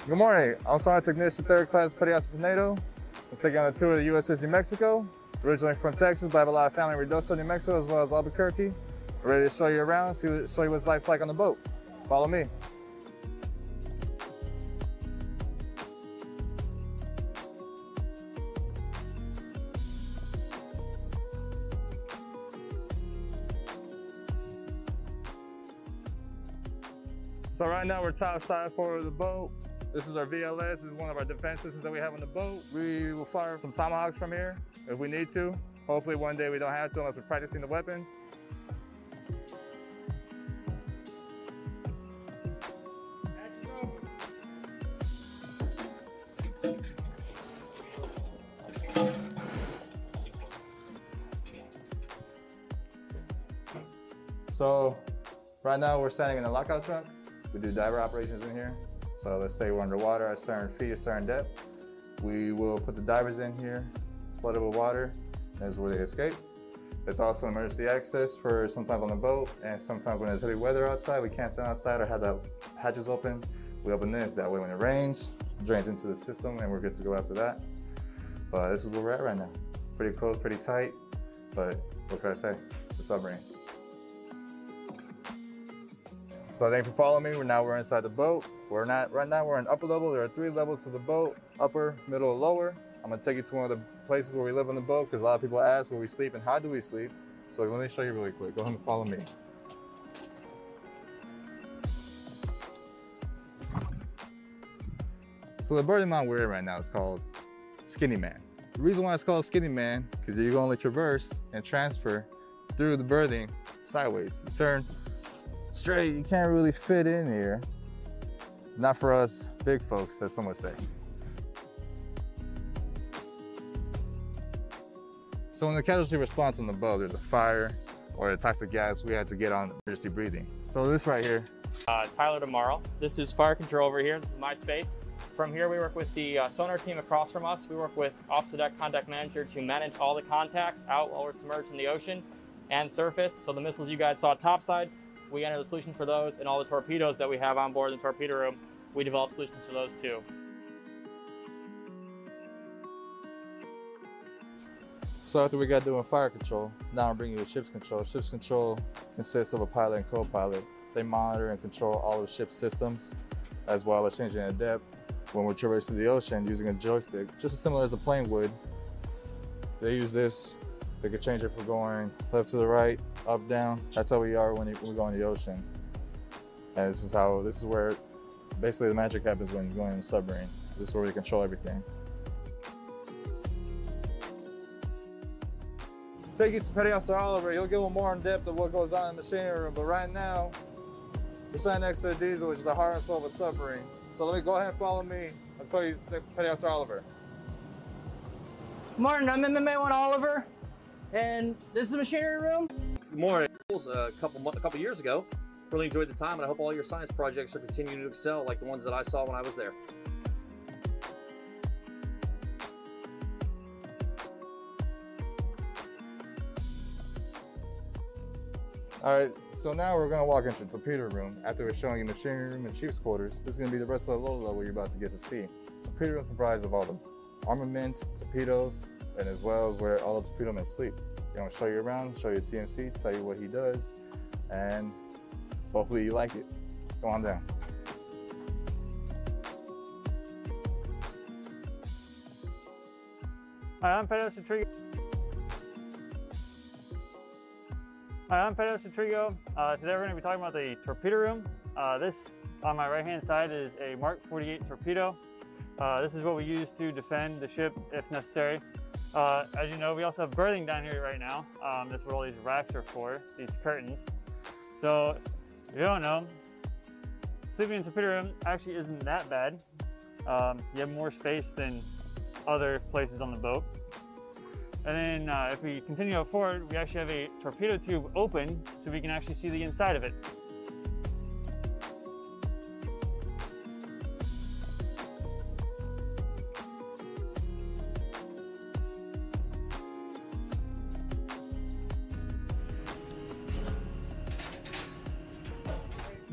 Good morning. I'm Sergeant Technician Third Class Officer Pinedo. I'm taking on a tour of the USS New Mexico. Originally from Texas, but I have a lot of family in Redondo, New Mexico, as well as Albuquerque. Ready to show you around, see show you what life's like on the boat. Follow me. So right now we're top side forward of the boat. This is our VLS. This is one of our defense systems that we have on the boat. We will fire some tomahawks from here if we need to. Hopefully one day we don't have to unless we're practicing the weapons. So right now we're standing in a lockout trunk. We do diver operations in here. So let's say we're underwater at certain feet, a certain depth. We will put the divers in here, flood it with water. That's where they escape. It's also emergency access for sometimes on the boat and sometimes when it's heavy weather outside, we can't stand outside or have the hatches open. We open this, that way when it rains, it drains into the system and we're good to go after that. But this is where we're at right now. Pretty close, pretty tight, but what can I say? It's a submarine. So thank you for following me. We're now we're inside the boat. We're not right now. We're in upper level. There are three levels to the boat: upper, middle, lower. I'm gonna take you to one of the places where we live on the boat because a lot of people ask where we sleep and how do we sleep. So let me show you really quick. Go ahead and follow me. So the berthing mount we're in right now is called Skinny Man. The reason why it's called Skinny Man because you can only traverse and transfer through the berthing sideways. You turn straight, you can't really fit in here. Not for us big folks, as some would say. So when the casualty response on the boat, there's a fire or a toxic gas, we had to get on emergency breathing. So this right here, Uh, Tyler tomorrow. This is fire control over here. This is my space. From here, we work with the uh, sonar team across from us. We work with off the deck contact manager to manage all the contacts out while we're submerged in the ocean and surface. So the missiles you guys saw topside, we enter the solution for those, and all the torpedoes that we have on board the torpedo room, we develop solutions for those too. So after we got doing fire control, now I'm bringing you to ship's control. Ship's control consists of a pilot and co-pilot. They monitor and control all of the ship's systems, as well as changing the depth. When we're traversing the ocean using a joystick, just as similar as a plane would, they use this. They could change it for going left to the right, up, down. That's how we are when, we go in the ocean. And this is how, this is where Basically, the magic happens when you're going in the submarine. This is where we control everything. Take you to Petty Officer Oliver. He'll give a little more in depth of what goes on in the machinery room. But right now, we're standing next to the diesel, which is the heart and soul of a submarine. So let me go ahead and follow me. Tell you Petty Officer Oliver. Martin, I'm MMA One Oliver, and this is the machinery room. Good morning. Uh, a couple a couple years ago, really enjoyed the time, and I hope all your science projects are continuing to excel like the ones that I saw when I was there. All right, so now we're gonna walk into the torpedo room after we're showing you the machinery room and chief's quarters. This is gonna be the rest of the low level you're about to get to see. The torpedo room comprised of all the armaments, torpedoes, and as well as where all the torpedo men sleep. I'm show you around, show you TMC, tell you what he does, and so hopefully you like it. Go on down. Hi, I'm Pedro Citrigo. Hi, I'm Pedro Citrigo. Uh, today we're going to be talking about the torpedo room. Uh, this on my right hand side is a Mark 48 torpedo. Uh, this is what we use to defend the ship if necessary. Uh, as you know, we also have berthing down here right now. Um, that's what all these racks are for, these curtains. So, if you don't know, sleeping in the torpedo room actually isn't that bad. Um, you have more space than other places on the boat. And then uh, if we continue forward, we actually have a torpedo tube open so we can actually see the inside of it.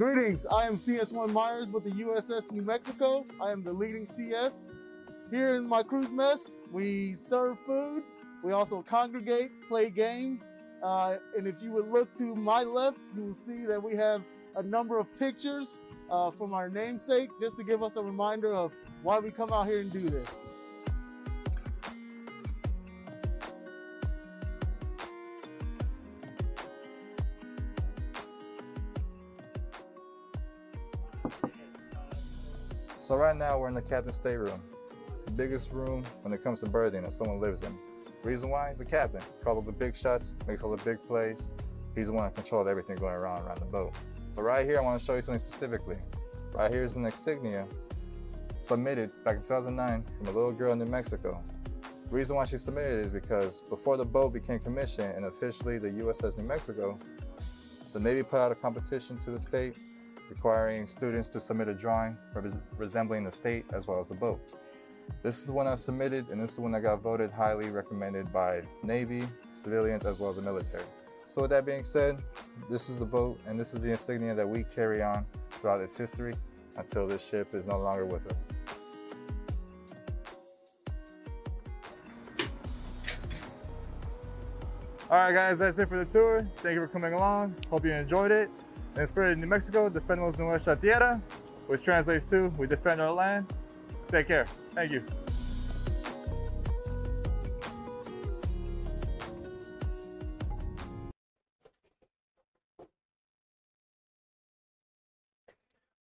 Greetings, I am CS1 Myers with the USS New Mexico. I am the leading CS. Here in my crew's mess, we serve food, we also congregate, play games, uh, and if you would look to my left, you will see that we have a number of pictures uh, from our namesake just to give us a reminder of why we come out here and do this. So right now we're in the captain's stateroom. The biggest room when it comes to berthing that someone lives in. Reason why? He's the captain. Calls all the big shots, makes all the big plays. He's the one that controls everything going around around the boat. But right here, I want to show you something specifically. Right here is an insignia submitted back in 2009 from a little girl in New Mexico. The reason why she submitted is because before the boat became commissioned and officially the USS New Mexico, the Navy put out a competition to the state requiring students to submit a drawing resembling the state as well as the boat. This is the one I submitted, and this is the one that got voted highly recommended by Navy, civilians, as well as the military. So, with that being said, this is the boat, and this is the insignia that we carry on throughout its history until this ship is no longer with us. All right, guys, that's it for the tour. Thank you for coming along. Hope you enjoyed it. In spirit of New Mexico, defendemos nuestra tierra, which translates to we defend our land. Take care. Thank you.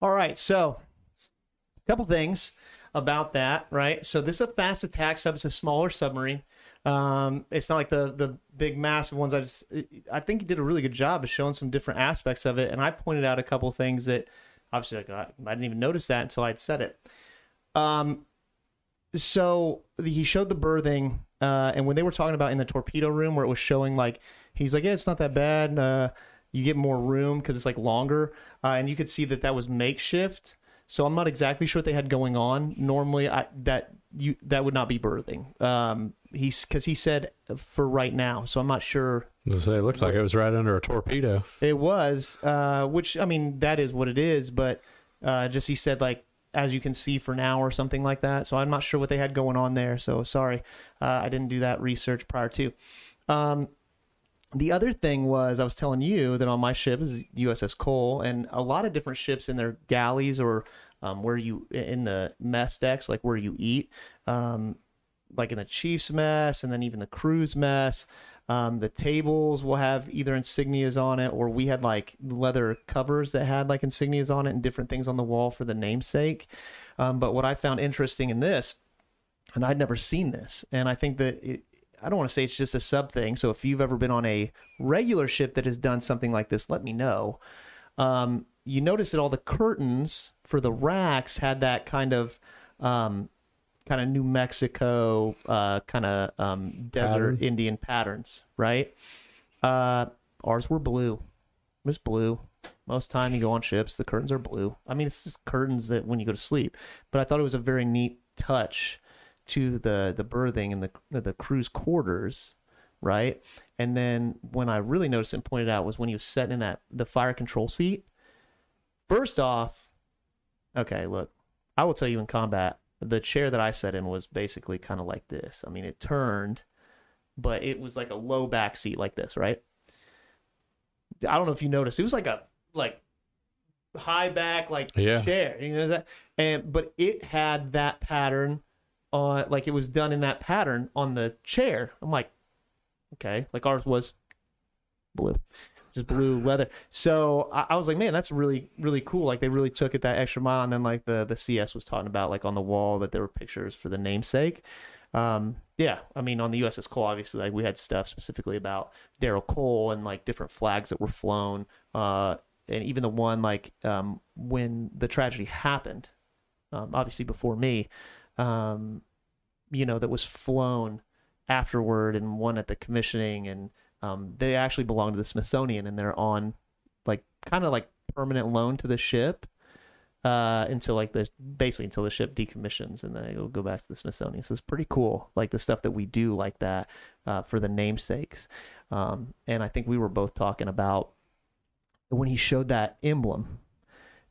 All right, so a couple things about that, right? So this is a fast attack sub. It's a smaller submarine. Um, it's not like the the big massive ones. I just I think he did a really good job of showing some different aspects of it, and I pointed out a couple things that obviously I, I didn't even notice that until I'd said it. Um, so he showed the berthing, uh, and when they were talking about in the torpedo room where it was showing like he's like, yeah, it's not that bad. Uh, you get more room because it's like longer, uh, and you could see that that was makeshift. So I'm not exactly sure what they had going on. Normally, I that you that would not be berthing. Um, he's because he said for right now, so I'm not sure. Say, it looked like it was right under a torpedo. It was, uh, which I mean, that is what it is, but uh, just he said like as you can see for now or something like that. So I'm not sure what they had going on there. So sorry, uh, I didn't do that research prior to. Um, the other thing was I was telling you that on my ship is USS Cole, and a lot of different ships in their galleys or um, where you in the mess decks, like where you eat, um, like in the chief's mess, and then even the crew's mess. Um, the tables will have either insignias on it, or we had like leather covers that had like insignias on it and different things on the wall for the namesake. Um, but what I found interesting in this, and I'd never seen this, and I think that it, I don't want to say it's just a sub thing. So if you've ever been on a regular ship that has done something like this, let me know. Um, you notice that all the curtains for the racks had that kind of um, kind of New Mexico uh, kind of um, desert Pattern. Indian patterns, right? Uh, ours were blue. It was blue. Most time you go on ships, the curtains are blue. I mean, it's just curtains that when you go to sleep. But I thought it was a very neat touch to the the berthing and the the crew's quarters, right? And then when I really noticed and pointed out was when he was sitting in that the fire control seat. First off, okay, look, I will tell you in combat, the chair that I sat in was basically kind of like this. I mean, it turned, but it was like a low back seat like this, right? I don't know if you noticed. It was like a like high back like Yeah. chair, you know that, and but it had that pattern on like it was done in that pattern on the chair. I'm like, okay, like ours was blue, just blue leather. So I, I was like, man, that's really really cool. Like they really took it that extra mile. And then like the the CS was talking about like on the wall that there were pictures for the namesake. Um, yeah, I mean on the USS Cole, obviously like we had stuff specifically about Darrell Cole and like different flags that were flown. Uh, and even the one like um, when the tragedy happened, um, obviously before me, um, you know, that was flown afterward and one at the commissioning and um, they actually belong to the Smithsonian and they're on like kind of like permanent loan to the ship uh, until like the basically until the ship decommissions and then it'll go back to the Smithsonian. So it's pretty cool, like the stuff that we do like that uh, for the namesakes. Um, and I think we were both talking about when he showed that emblem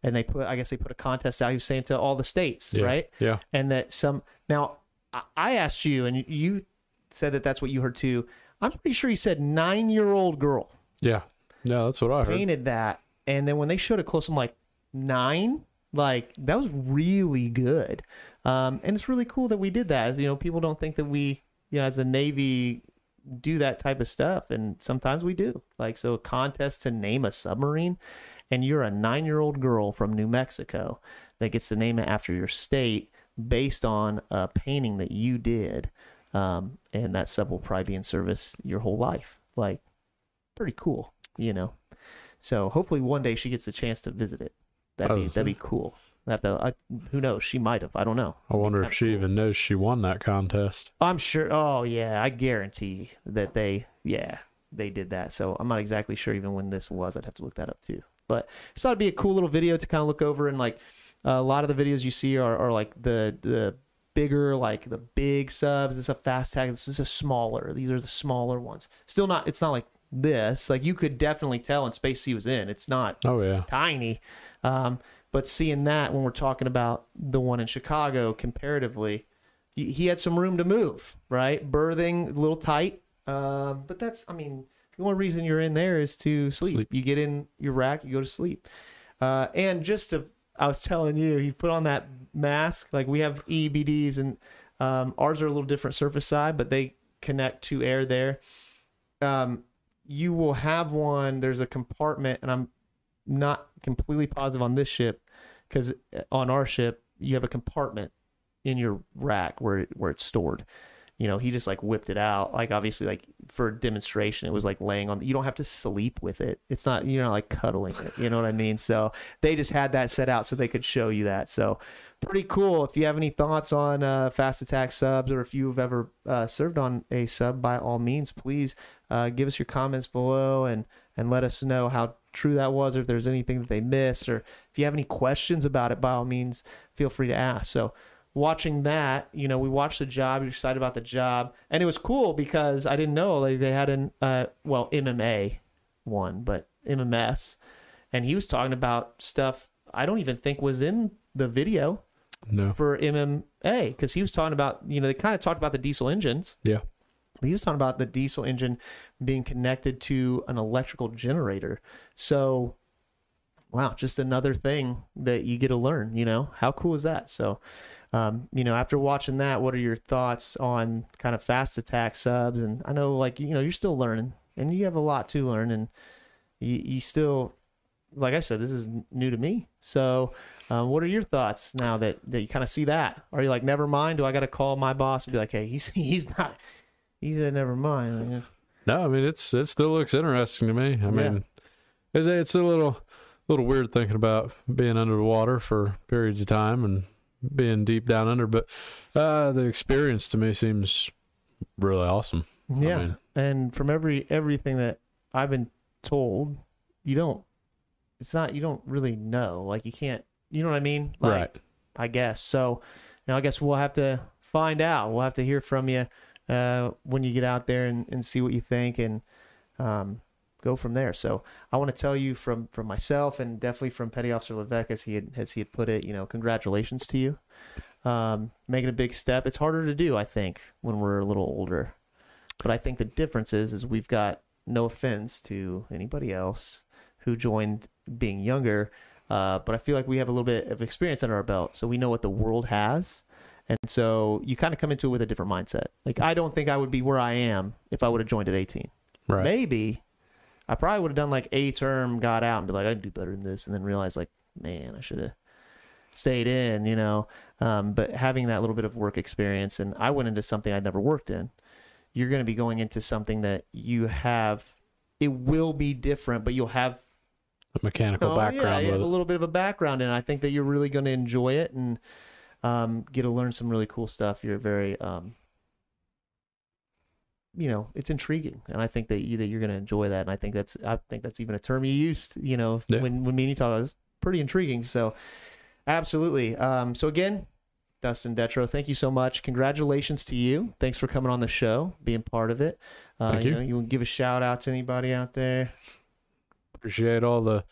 and they put i guess they put a contest out he was saying to all the states Yeah, right yeah. and that some now I- i asked you and you said that that's what you heard too i'm pretty sure he said nine year old girl. Yeah. Yeah, that's what I heard. painted that and then when they showed it close i'm like nine? Like that was really good. Um and it's really cool that we did that as you know people don't think that we you know as a navy do that type of stuff and sometimes we do. Like so a contest to name a submarine and you're a nine year old girl from new mexico that gets to name it after your state based on a painting that you did um, and that sub will probably be in service your whole life like pretty cool you know so hopefully one day she gets a chance to visit it that'd be Oh, that'd be cool I have to, I, who knows she might have i don't know I wonder if she even knows she won that contest. I'm sure. Oh yeah, I guarantee that they, yeah, they did that. So I'm not exactly sure even when this was. I'd have to look that up too. But I thought it'd be a cool little video to kind of look over and like a lot of the videos you see are, are like the the bigger like the big subs. It's a fast tag. This is a smaller. These are the smaller ones. Still not. It's not like this. Like you could definitely tell when Space was in. It's not Oh yeah. tiny. Um, but seeing that when we're talking about the one in Chicago comparatively, he, he had some room to move, right? berthing a little tight. Uh, but that's, I mean, the only reason you're in there is to sleep. Sleep. You get in your rack, you go to sleep. Uh, and just to, I was telling you, he put on that mask. Like we have EBDs and um, ours are a little different surface side, but they connect to air there. Um, you will have one. There's a compartment, and I'm not completely positive on this ship because on our ship you have a compartment in your rack where it, where it's stored. You know, he just like whipped it out. Like obviously, like for demonstration, it was like laying on. You don't have to sleep with it. It's not you're not like cuddling it. You know what I mean? So they just had that set out so they could show you that. So pretty cool. If you have any thoughts on uh, fast attack subs, or if you've ever uh, served on a sub, by all means, please uh, give us your comments below and and let us know how true that was, or if there's anything that they missed, or if you have any questions about it, by all means, feel free to ask. So watching that, you know, we watched the job, you're excited about the job, and it was cool because I didn't know like they had an uh well MMA one, but MMS, and he was talking about stuff I don't even think was in the video No. for MMA because he was talking about you know they kind of talked about the diesel engines. Yeah. But he was talking about the diesel engine being connected to an electrical generator. So wow, just another thing that you get to learn. You know, how cool is that? So, um, you know, after watching that, what are your thoughts on kind of fast attack subs? And I know, like, you know, you're still learning, and you have a lot to learn, and you, you still, like I said, this is new to me. So, um, what are your thoughts now that, that you kind of see that? Are you like, never mind? Do I got to call my boss and be like, hey, he's he's not, he said, never mind. No, I mean it's it still looks interesting to me. I mean, it's it's a little little weird thinking about being under the water for periods of time and being deep down under, but uh, the experience to me seems really awesome. I Yeah, mean, and from every everything that I've been told, you don't. It's not you don't really know. Like you can't. You know what I mean? Like, Right. I guess so. Now I guess we'll have to find out. We'll have to hear from you uh, when you get out there and, and see what you think and um, go from there. So I want to tell you from from myself and definitely from Petty Officer Levesque as he had as he had put it. You know, congratulations to you. Um, making a big step. It's harder to do, I think, when we're a little older. But I think the difference is, is we've got no offense to anybody else who joined being younger, uh, but I feel like we have a little bit of experience under our belt, so we know what the world has, and so you kind of come into it with a different mindset. Like I don't think I would be where I am if I would have joined at 18. Right. Maybe I probably would have done like a term, got out, and be like, I can do better than this, and then realize like, man, I should have stayed in, you know. Um, but having that little bit of work experience, and I went into something I'd never worked in. You're going to be going into something that you have. It will be different, but you'll have a mechanical Oh, yeah, background you have a little bit of a background, and I think that you're really going to enjoy it and um, get to learn some really cool stuff. You're very, um, you know, it's intriguing, and I think that you that you're going to enjoy that. And I think that's I think that's even a term you used, you know, Yeah. when when me and you talk it's pretty intriguing. So, absolutely. Um, so again. Dustin Detro, thank you so much. Congratulations to you. Thanks for coming on the show, being part of it. Uh, Thank you. know, you want to give a shout out to anybody out there? Appreciate all the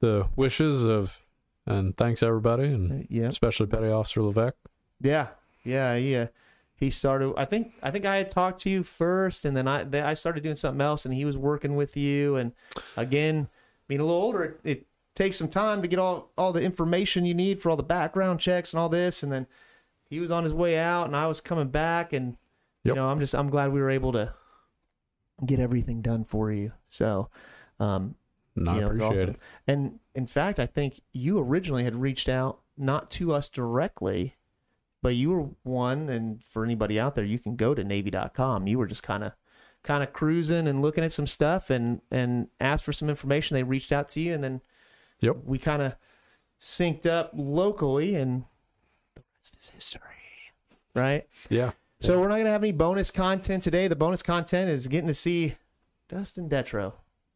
the wishes of and thanks everybody and yeah. especially Petty Officer Levesque. Yeah, yeah, yeah. He started. I think. I think I had talked to you first, and then I then I started doing something else, and he was working with you. And again, being a little older, it, it takes some time to get all all the information you need for all the background checks and all this. And then he was on his way out, and I was coming back, and you know, I'm just I'm glad we were able to get everything done for you. So, um, No, I you know, appreciate awesome. it. And in fact, I think you originally had reached out not to us directly, but you were one. And for anybody out there, you can go to Navy.com. You were just kind of kind of cruising and looking at some stuff and and asked for some information. They reached out to you, and then yep, we kind of synced up locally, and the rest is history, right? Yeah. So we're not gonna have any bonus content today. The bonus content is getting to see Dustin Detro,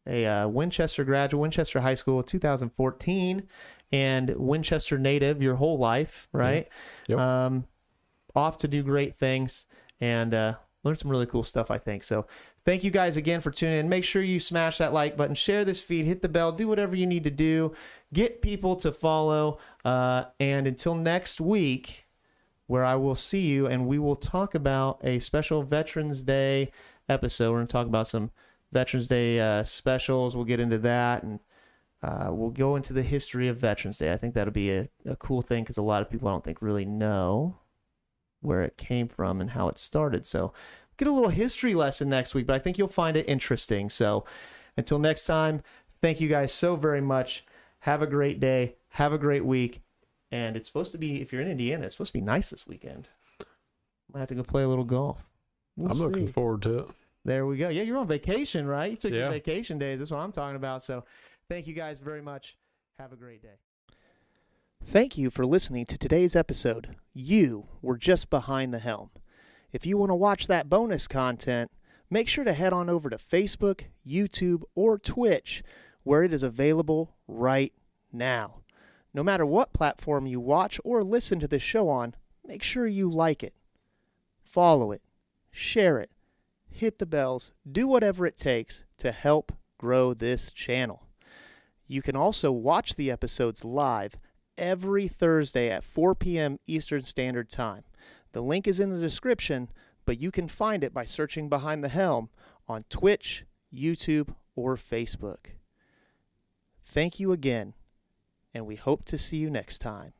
a uh, Winchester graduate, Winchester High School, 2014, and Winchester native your whole life, right? Yep. Um, off to do great things and uh, learn some really cool stuff. I think so. Thank you guys again for tuning in. Make sure you smash that like button, share this feed, hit the bell, do whatever you need to do, get people to follow. Uh, and until next week, where I will see you and we will talk about a special Veterans Day episode. We're going to talk about some Veterans Day uh, specials. We'll get into that and uh, we'll go into the history of Veterans Day. I think that'll be a, a cool thing because a lot of people I don't think really know where it came from and how it started. So get a little history lesson next week, but I think you'll find it interesting. So until next time, thank you guys so very much. Have a great day. Have a great week. And it's supposed to be, if you're in Indiana, it's supposed to be nice this weekend. Might have to go play a little golf. We'll I'm looking forward to it. There we go. Yeah, you're on vacation, right? You took your vacation days. That's what I'm talking about. So thank you guys very much. Have a great day. Thank you for listening to today's episode. You were just behind the helm. If you want to watch that bonus content, make sure to head on over to Facebook, YouTube, or Twitch, where it is available right now. No matter what platform you watch or listen to this show on, make sure you like it, follow it, share it, hit the bells, do whatever it takes to help grow this channel. You can also watch the episodes live every Thursday at 4 p.m. Eastern Standard Time. The link is in the description, but you can find it by searching Behind the Helm on Twitch, YouTube, or Facebook. Thank you again, and we hope to see you next time.